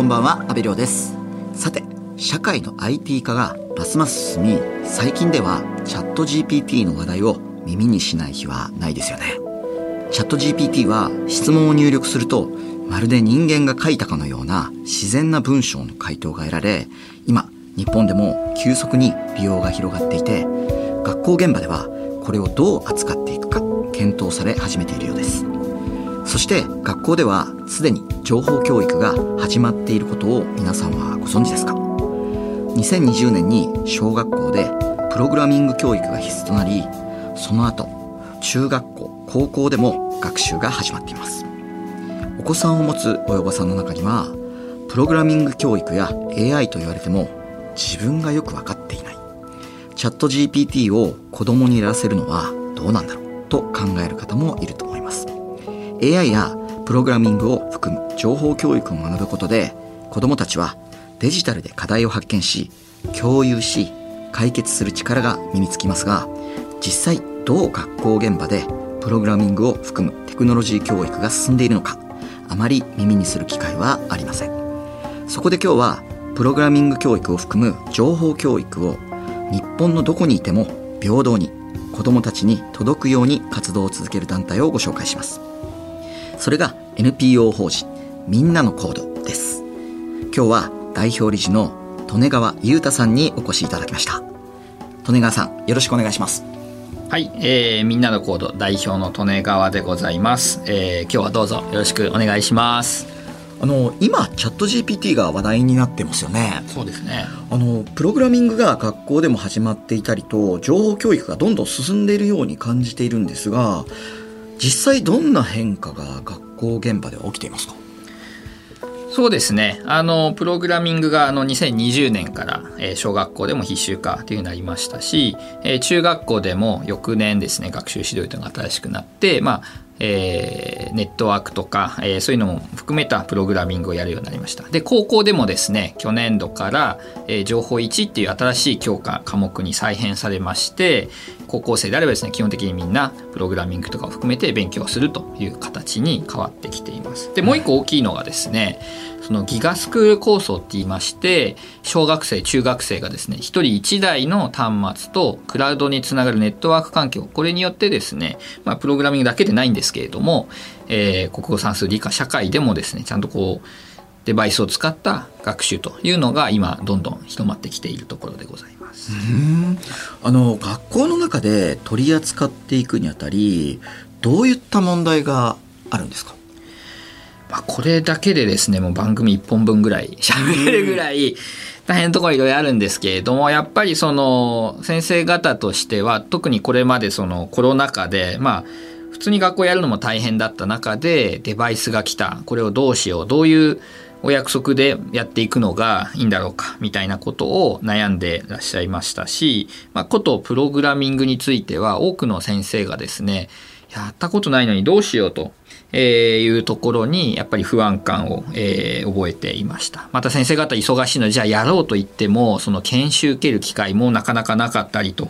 こんばんは阿部亮です。さて社会の IT 化がますます進み最近ではチャット GPT の話題を耳にしない日はないですよね。チャット GPT は質問を入力するとまるで人間が書いたかのような自然な文章の回答が得られ今日本でも急速に利用が広がっていて学校現場ではこれをどう扱っていくか検討され始めているようです。そして学校ではすでに情報教育が始まっていることを皆さんはご存知ですか？2020年に小学校でプログラミング教育が必須となりその後中学校高校でも学習が始まっています。お子さんを持つ親御さんの中にはプログラミング教育や AI と言われても自分がよく分かっていない。チャット GPT を子供にやらせるのはどうなんだろうと考える方もいると。AI やプログラミングを含む情報教育を学ぶことで子どもたちはデジタルで課題を発見し共有し解決する力が身につきますが実際どう学校現場でプログラミングを含むテクノロジー教育が進んでいるのかあまり耳にする機会はありません。そこで今日はプログラミング教育を含む情報教育を日本のどこにいても平等に子どもたちに届くように活動を続ける団体をご紹介します。それが NPO 法人みんなのコードです。今日は代表理事の利根川裕太さんにお越しいただきました。利根川さんよろしくお願いします。はい、えー、みんなのコード代表の利根川でございます、えー、今日はどうぞよろしくお願いします。あの今チャット GPT が話題になってますよね。そうですね。あのプログラミングが学校でも始まっていたりと情報教育がどんどん進んでいるように感じているんですが実際どんな変化が学校現場では起きていますか？そうですね。あの、プログラミングがあの2020年から、えー、小学校でも必修化というふうになりましたし、えー、中学校でも翌年ですね、学習指導というのが新しくなって、まあ、えー、ネットワークとか、えー、そういうのも含めたプログラミングをやるようになりました。で、高校でもですね、去年度から、えー、情報1っていう新しい教科、科目に再編されまして、高校生であればですね、基本的にみんなプログラミングとかを含めて勉強するという形に変わってきています。で、もう一個大きいのがですね、そのギガスクール構想って言いまして、小学生、中学生がですね、一人一台の端末とクラウドにつながるネットワーク環境、これによってですね、まあ、プログラミングだけでないんですけれども、えー、国語算数理科社会でもですね、ちゃんとこう、デバイスを使った学習というのが今どんどん広まってきているところでございます。あの学校の中で取り扱っていくにあたりどういった問題があるんですか？まあ、これだけでですねもう番組1本分ぐらい喋れるぐらい大変なところいろいろあるんですけれどもやっぱりその先生方としては特にこれまでそのコロナ禍でまあ普通に学校やるのも大変だった中でデバイスが来た。これをどうしよう。どういうお約束でやっていくのがいいんだろうかみたいなことを悩んでらっしゃいましたし、まあ、ことプログラミングについては多くの先生がですねやったことないのにどうしようと、いうところにやっぱり不安感を、覚えていました。また先生方忙しいのでじゃあやろうと言ってもその研修受ける機会もなかなかなかったりと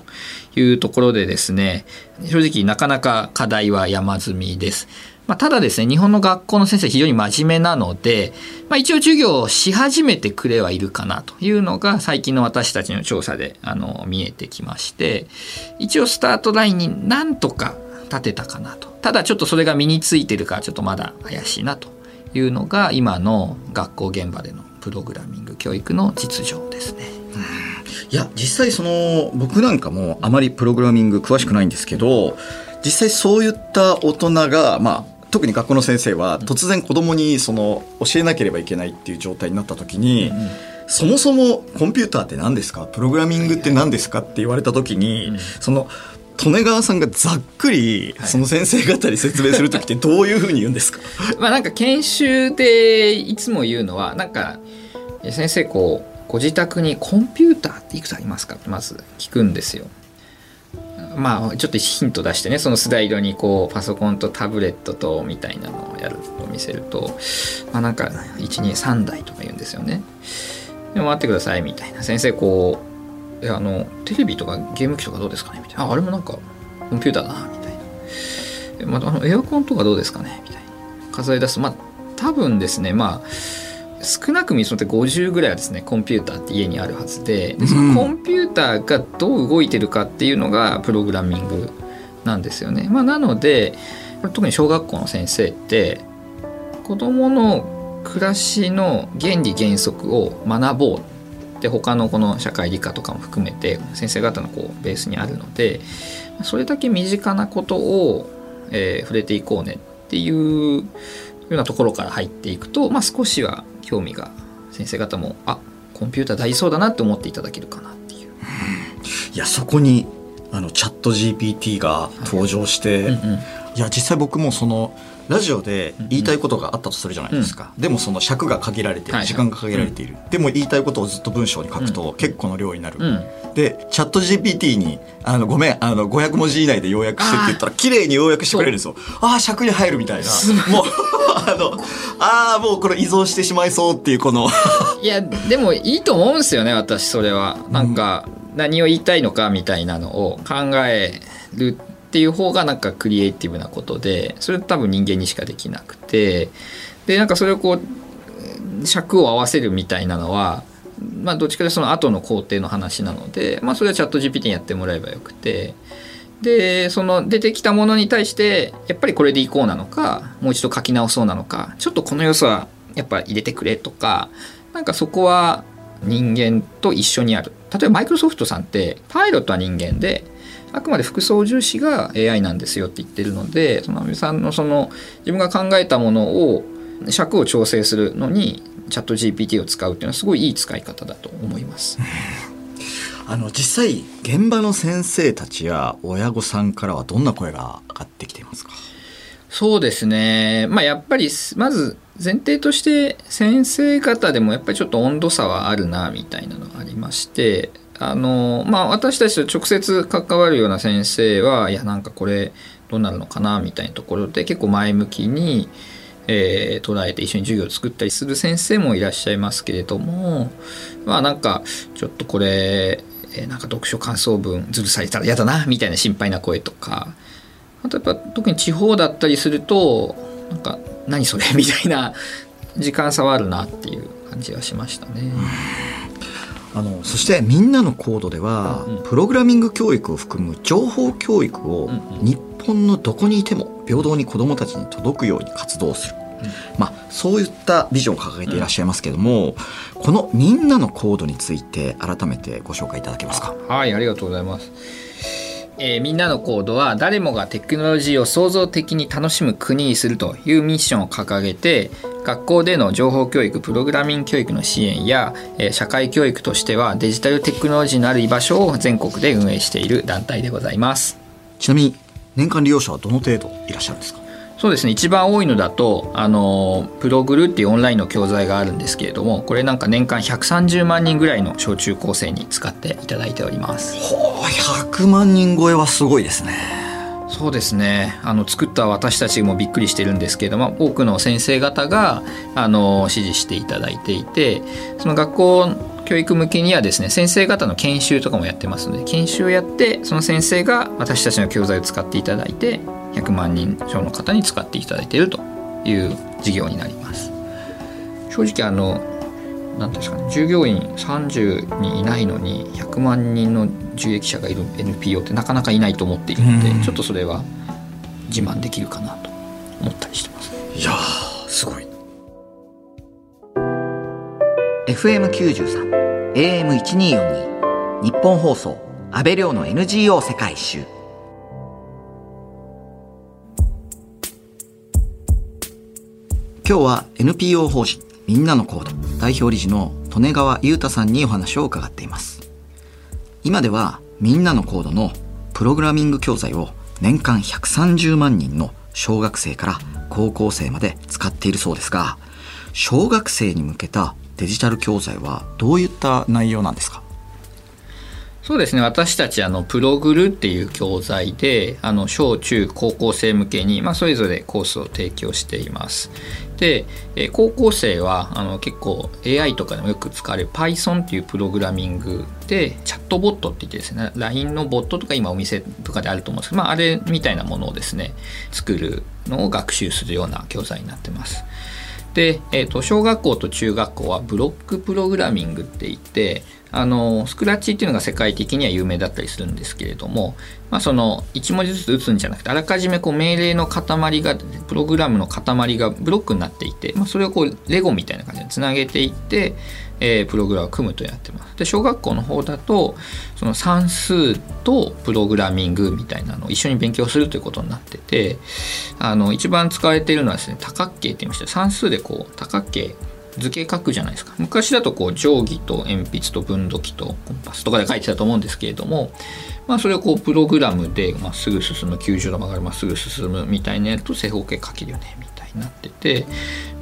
いうところでですね正直なかなか課題は山積みです。まあ、ただですね日本の学校の先生非常に真面目なので、まあ、一応授業をし始めてくれはいるかなというのが最近の私たちの調査であの見えてきまして一応スタートラインになんとか立てたかなとただちょっとそれが身についてるかちょっとまだ怪しいなというのが今の学校現場でのプログラミング教育の実情ですね。いや実際その僕なんかもあまりプログラミング詳しくないんですけど実際そういった大人がまあ特に学校の先生は突然子供にその教えなければいけないっていう状態になった時に、そもそもコンピューターって何ですか？プログラミングって何ですかって言われた時に、その利根川さんがざっくりその先生方に説明する時ってどういうふうに言うんですか？まあなんか研修でいつも言うのはなんか先生こうご自宅にコンピューターっていくつありますかってまず聞くんですよ。まあちょっとヒント出してねそのスライドにこうパソコンとタブレットとみたいなのをやると見せるとまあなんか123台とか言うんですよね。でも待ってくださいみたいな。先生こうえあのテレビとかゲーム機とかどうですかねみたいな。ああれもなんかコンピューターだなみたいな。またあのエアコンとかどうですかねみたいな。数え出す。まあ多分ですねまあ少なく見積もって50ぐらいはですねコンピューターって家にあるはずででそのコンピューターがどう動いてるかっていうのがプログラミングなんですよね。まあ、なので特に小学校の先生って子どもの暮らしの原理原則を学ぼうで他のこの社会理科とかも含めて先生方のこうベースにあるのでそれだけ身近なことを、えー、触れていこうねっていうようなところから入っていくと、まあ、少しは興味が先生方もあコンピューター大事そうだなって思っていただけるかなっていう。いやそこにあのチャット GPT が登場して、はいうんうん、いや実際僕もそのラジオで言いたいことがあったとするじゃないですか、うん、でもその尺が限られている、時間が限られている、でも言いたいことをずっと文章に書くと結構の量になる、でチャット GPT にあの「ごめんあの500文字以内で要約して」って言ったら綺麗に要約してくれるんですよ。ああ尺に入るみたいな。もう あのああもうこれ依存してしまいそうっていうこの。いやでもいいと思うんですよね私それは。なんか、何を言いたいのかみたいなのを考えるっていう方がなんかクリエイティブなことでそれ多分人間にしかできなくてでなんかそれをこう尺を合わせるみたいなのはまあどっちかというとその後の工程の話なのでまあそれはチャット GPT にやってもらえばよくて。でその出てきたものに対してやっぱりこれでいこうなのかもう一度書き直そうなのかちょっとこの要素はやっぱ入れてくれとかなんかそこは人間と一緒にある例えばマイクロソフトさんってパイロットは人間であくまで副操縦士が AI なんですよって言ってるのでその安倍さんのその自分が考えたものを尺を調整するのにチャット GPT を使うっていうのはすごいいい使い方だと思います。あの実際現場の先生たちや親御さんからはどんな声が上がってきていますか？そうですね、まあ、やっぱりまず前提として先生方でもやっぱりちょっと温度差はあるなみたいなのがありましてあのまあ私たちと直接関わるような先生はいやなんかこれどうなるのかなみたいなところで結構前向きに、えー、捉えて一緒に授業を作ったりする先生もいらっしゃいますけれどもまあなんかちょっとこれ、えー、なんか読書感想文ずるされたら嫌だなみたいな心配な声とかあとやっぱ特に地方だったりするとなんか何それみたいな時間差はあるなっていう感じがしましたね。あのそしてみんなのコードでは、うんプログラミング教育を含む情報教育を日本のどこにいても平等に子どもたちに届くように活動する、うん、まあ、そういったビジョンを掲げていらっしゃいますけども、うん、このみんなのコードについて改めてご紹介いただけますか？はいありがとうございます。えー、みんなのコードは誰もがテクノロジーを創造的に楽しむ国にするというミッションを掲げて学校での情報教育プログラミング教育の支援や、えー、社会教育としてはデジタルテクノロジーのある居場所を全国で運営している団体でございます。ちなみに年間利用者はどの程度いらっしゃるんですか？そうですね。一番多いのだとあのプログルっていうオンラインの教材があるんですけれどもこれなんか年間130万人ぐらいの小中高生に使っていただいております。ほう100万人超えはすごいですねそうですね。あの作った私たちもびっくりしてるんですけども多くの先生方があの支持していただいていてその学校教育向けにはですね先生方の研修とかもやってますので研修をやってその先生が私たちの教材を使っていただいて100万人以上の方に使っていただいているという事業になります。正直あの何ですかね従業員30人いないのに100万人の受益者がいる NPO ってなかなかいないと思っているので、ちょっとそれは自慢できるかなと思ったりしてます。いやすごい。FM93 AM1242 日本放送安倍亮の NGO 世界一周。今日は NPO 法人みんなのコード代表理事の利根川裕太さんにお話を伺っています。今ではみんなのコードのプログラミング教材を年間130万人の小学生から高校生まで使っているそうですが小学生に向けたデジタル教材はどういった内容なんですか？そうですね。私たちあのプログルっていう教材であの小中高校生向けに、まあ、それぞれコースを提供しています。で、え高校生はあの結構 AI とかでもよく使われる Python っていうプログラミングでチャットボットって言ってですね LINE のボットとか今お店とかであると思うんですけど、まあ、あれみたいなものをですね作るのを学習するような教材になってます。で、えー、と小学校と中学校はブロックプログラミングって言ってあのスクラッチっていうのが世界的には有名だったりするんですけれども、まあ、その1文字ずつ打つんじゃなくてあらかじめこう命令の塊がプログラムの塊がブロックになっていて、まあ、それをこうレゴみたいな感じでつなげていってえー、プログラムを組むとやってます。で小学校の方だとその算数とプログラミングみたいなのを一緒に勉強するということになっててあの一番使われているのはですね多角形って言いまして算数でこう多角形図形書くじゃないですか昔だとこう定規と鉛筆と分度器とコンパスとかで書いてたと思うんですけれども、まあ、それをこうプログラムでまっすぐ進む90度曲がるまっすぐ進むみたいなやると正方形書けるよねみたいになってて、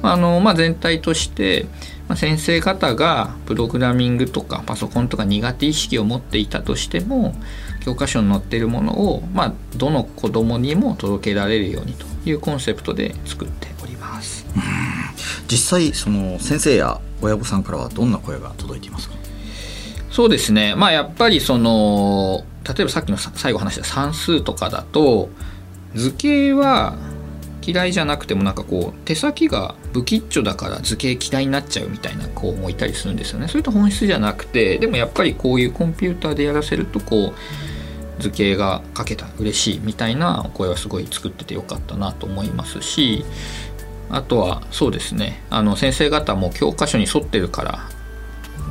まあのまあ、全体としてま、先生方がプログラミングとかパソコンとか苦手意識を持っていたとしても教科書に載ってるものを、ま、どの子どもにも届けられるようにというコンセプトで作っております。実際その先生や親御さんからはどんな声が届いていますか？そうですね。まあやっぱりその例えばさっきの最後話した算数とかだと図形は嫌いじゃなくてもなんかこう手先が不吉祥だから図形嫌いになっちゃうみたいな子もいたりするんですよね。それと本質じゃなくてでもやっぱりこういうコンピューターでやらせるとこう図形が描けた嬉しいみたいな声はすごい作っててよかったなと思いますしあとはそうですねあの先生方も教科書に沿ってるから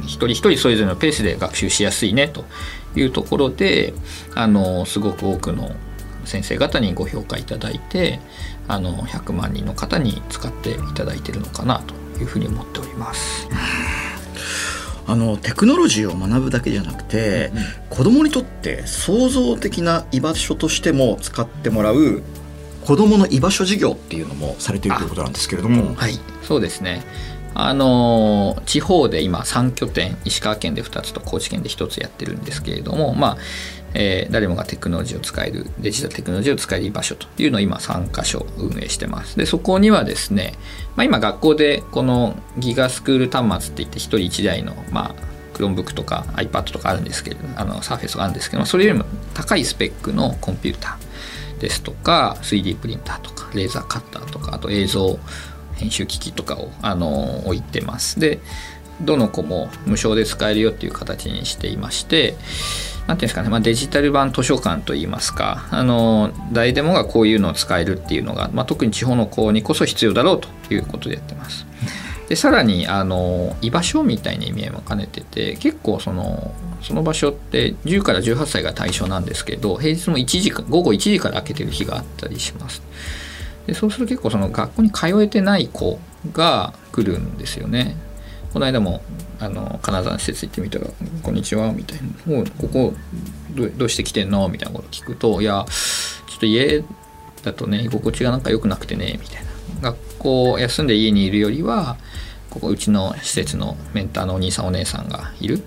一人一人それぞれのペースで学習しやすいねというところであのすごく多くの先生方にご評価いただいてあの100万人の方に使っていただいているのかなというふうに思っております。あのテクノロジーを学ぶだけじゃなくて、うんうん、子どもにとって創造的な居場所としても使ってもらう子どもの居場所事業っていうのもされているということなんですけれども。はい。そうですね。あの地方で今3拠点石川県で2つと高知県で1つやってるんですけれどもまあえー、誰もがテクノロジーを使えるデジタルテクノロジーを使える居場所というのを今3箇所運営してます。でそこにはですね、まあ、今学校でこのギガスクール端末っていって1人1台のまあクロームブックとか iPad とかあるんですけれどあのサーフェスがあるんですけどそれよりも高いスペックのコンピューター。ですとか 3D プリンターとかレーザーカッターとかあと映像編集機器とかをあの置いてますでどの子も無償で使えるよっていう形にしていましてなんていうんですかね、まあ、デジタル版図書館といいますかあの誰でもがこういうのを使えるっていうのが、まあ、特に地方の子にこそ必要だろうということでやってます。でさらにあの居場所みたいな意味合いも兼ねてて結構そのその場所って10から18歳が対象なんですけど平日も1時午後1時から開けてる日があったりします。でそうすると結構その学校に通えてない子が来るんですよね。この間もあの金沢の施設行ってみたら「こんにちは」みたいな「もうここどうして来てんの?」みたいなこと聞くと「いやちょっと家だとね居心地がなんか良くなくてね」みたいな学校休んで家にいるよりはここうちの施設のメンターのお兄さんお姉さんがいる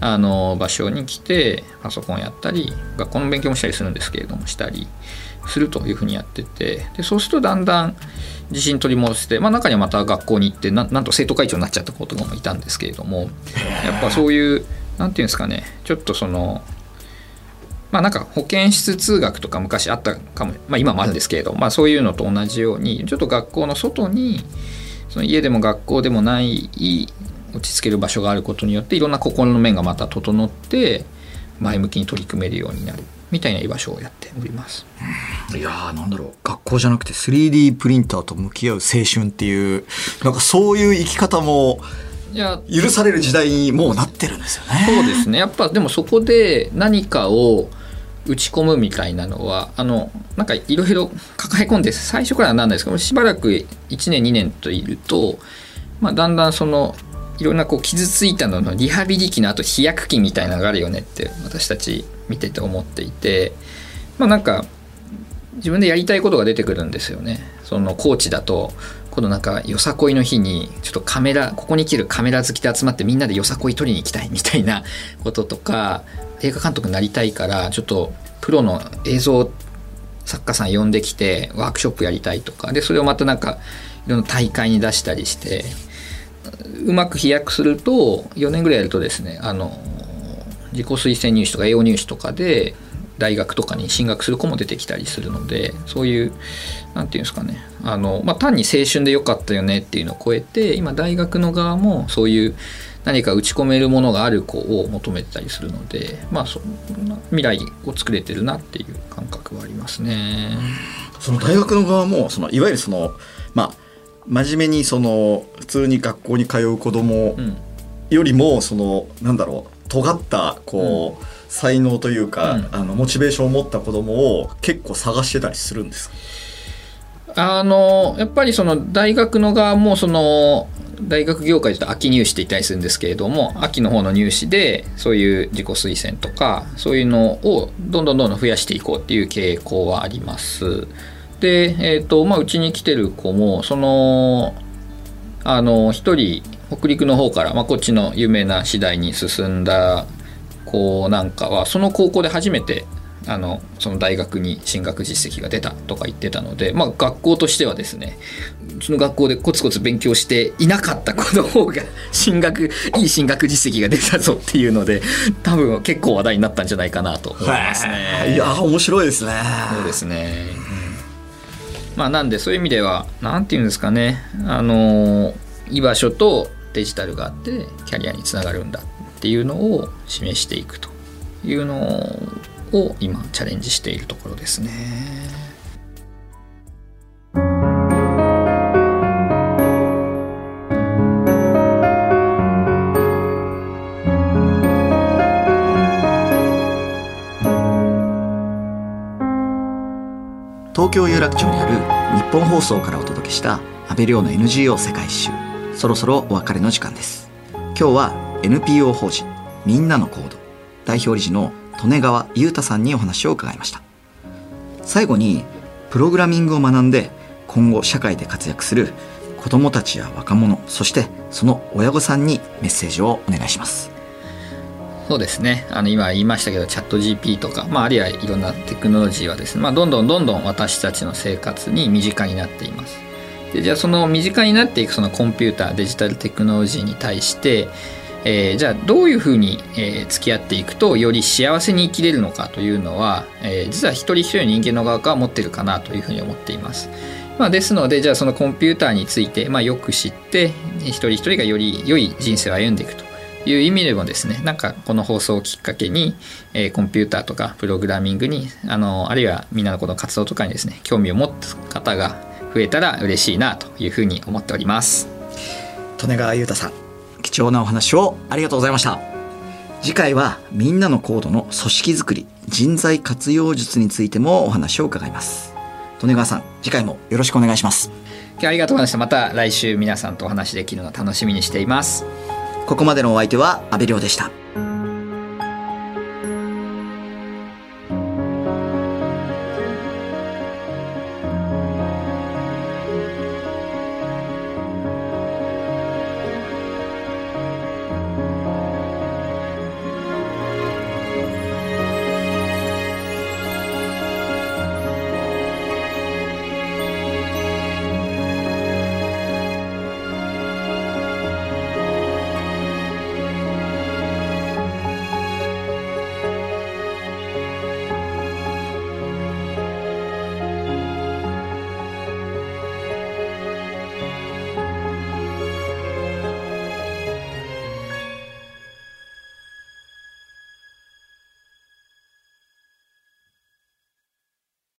あの場所に来てパソコンやったり学校の勉強もしたりするんですけれどもしたりするというふうにやっててでそうするとだんだん自信取り戻して、まあ、中にはまた学校に行ってなんと生徒会長になっちゃった子とかもいたんですけれどもやっぱそういう何て言うんですかねちょっとそのまあなんか保健室通学とか昔あったかも、まあ、今もあるんですけれど、まあ、そういうのと同じようにちょっと学校の外にその家でも学校でもない落ち着ける場所があることによっていろんな心の面がまた整って前向きに取り組めるようになるみたいな居場所をやっております。いやーなんだろう学校じゃなくて 3D プリンターと向き合う青春っていうなんかそういう生き方もいや許される時代にもうなってるんですよね。そうですねやっぱでもそこで何かを打ち込むみたいなのはあのなんかいろいろ抱え込んで最初からはなんないですけどしばらく1年2年といると、まあ、だんだんそのいろんなこう傷ついたののリハビリ期のあと飛躍期みたいなのがあるよねって私たち見てて思っていてまあなんか自分でやりたいことが出てくるんですよね。そのコーチだと今度なんかよさこいの日にちょっとカメラここに来るカメラ好きで集まってみんなでよさこい撮りに行きたいみたいなこととか映画監督になりたいからちょっとプロの映像作家さん呼んできてワークショップやりたいとかでそれをまたなんかいろんな大会に出したりしてうまく飛躍すると4年ぐらいやるとですねあの自己推薦入試とか栄養入試とかで大学とかに進学する子も出てきたりするのでそういうなんていうんですかね。あの、まあ、単に青春でよかったよねっていうのを超えて今大学の側もそういう何か打ち込めるものがある子を求めてたりするので、まあ、そ未来を作れてるなっていう感覚はありますね。その大学の側もそのいわゆるその、まあ、真面目にその普通に学校に通う子供よりもそのなんだろう尖ったこう、うん、才能というか、うん、あのモチベーションを持った子供を結構探してたりするんですあのやっぱりその大学の側もその大学業界で秋入試って言ったりするんですけれども秋の方の入試でそういう自己推薦とかそういうのをどんどんどんどん増やしていこうっていう傾向はあります。で、えーとまあ、うちに来てる子もそのあの一人北陸の方から、まあ、こっちの有名な次第に進んだ子なんかはその高校で初めてあのその大学に進学実績が出たとか言ってたので、まあ、学校としてはですねうちの学校でコツコツ勉強していなかった子の方が 進学いい進学実績が出たぞっていうので多分結構話題になったんじゃないかなと思いますね。いや面白いですね。そうですね、うん、まあ、なんでそういう意味では何て言うんですかねあの居場所とデジタルがあってキャリアにつながるんだっていうのを示していくというのを今チャレンジしているところですね。東京有楽町にある日本放送からお届けした安倍亮の NGO 世界一周そろそろお別れの時間です今日は NPO 法人みんなのコード。代表理事の利根川裕太さんにお話を伺いました。最後にプログラミングを学んで今後社会で活躍する子どもたちや若者そしてその親御さんにメッセージをお願いします。そうですね。あの今言いましたけどチャット GP とか、まあ、あるいはいろんなテクノロジーはですね、まあ、どんどんどんどん私たちの生活に身近になっています。でじゃあその身近になっていくそのコンピューターデジタルテクノロジーに対してえー、じゃあどういうふうに、えー、付き合っていくとより幸せに生きれるのかというのは、えー、実は一人一人人間の側から持ってるかなというふうに思っています。まあ、ですのでじゃあそのコンピューターについて、まあ、よく知って一人一人がより良い人生を歩んでいくという意味でもですねなんかこの放送をきっかけに、えー、コンピューターとかプログラミングにあのあるいはみんなのこの活動とかにですね興味を持つ方が増えたら嬉しいなというふうに思っております。利根川裕太さん貴重なお話をありがとうございました。次回はみんなのコードの組織づくり人材活用術についてもお話を伺います。利根川さん次回もよろしくお願いします。ありがとうございました。また来週皆さんとお話できるのを楽しみにしています。ここまでのお相手は阿部亮でした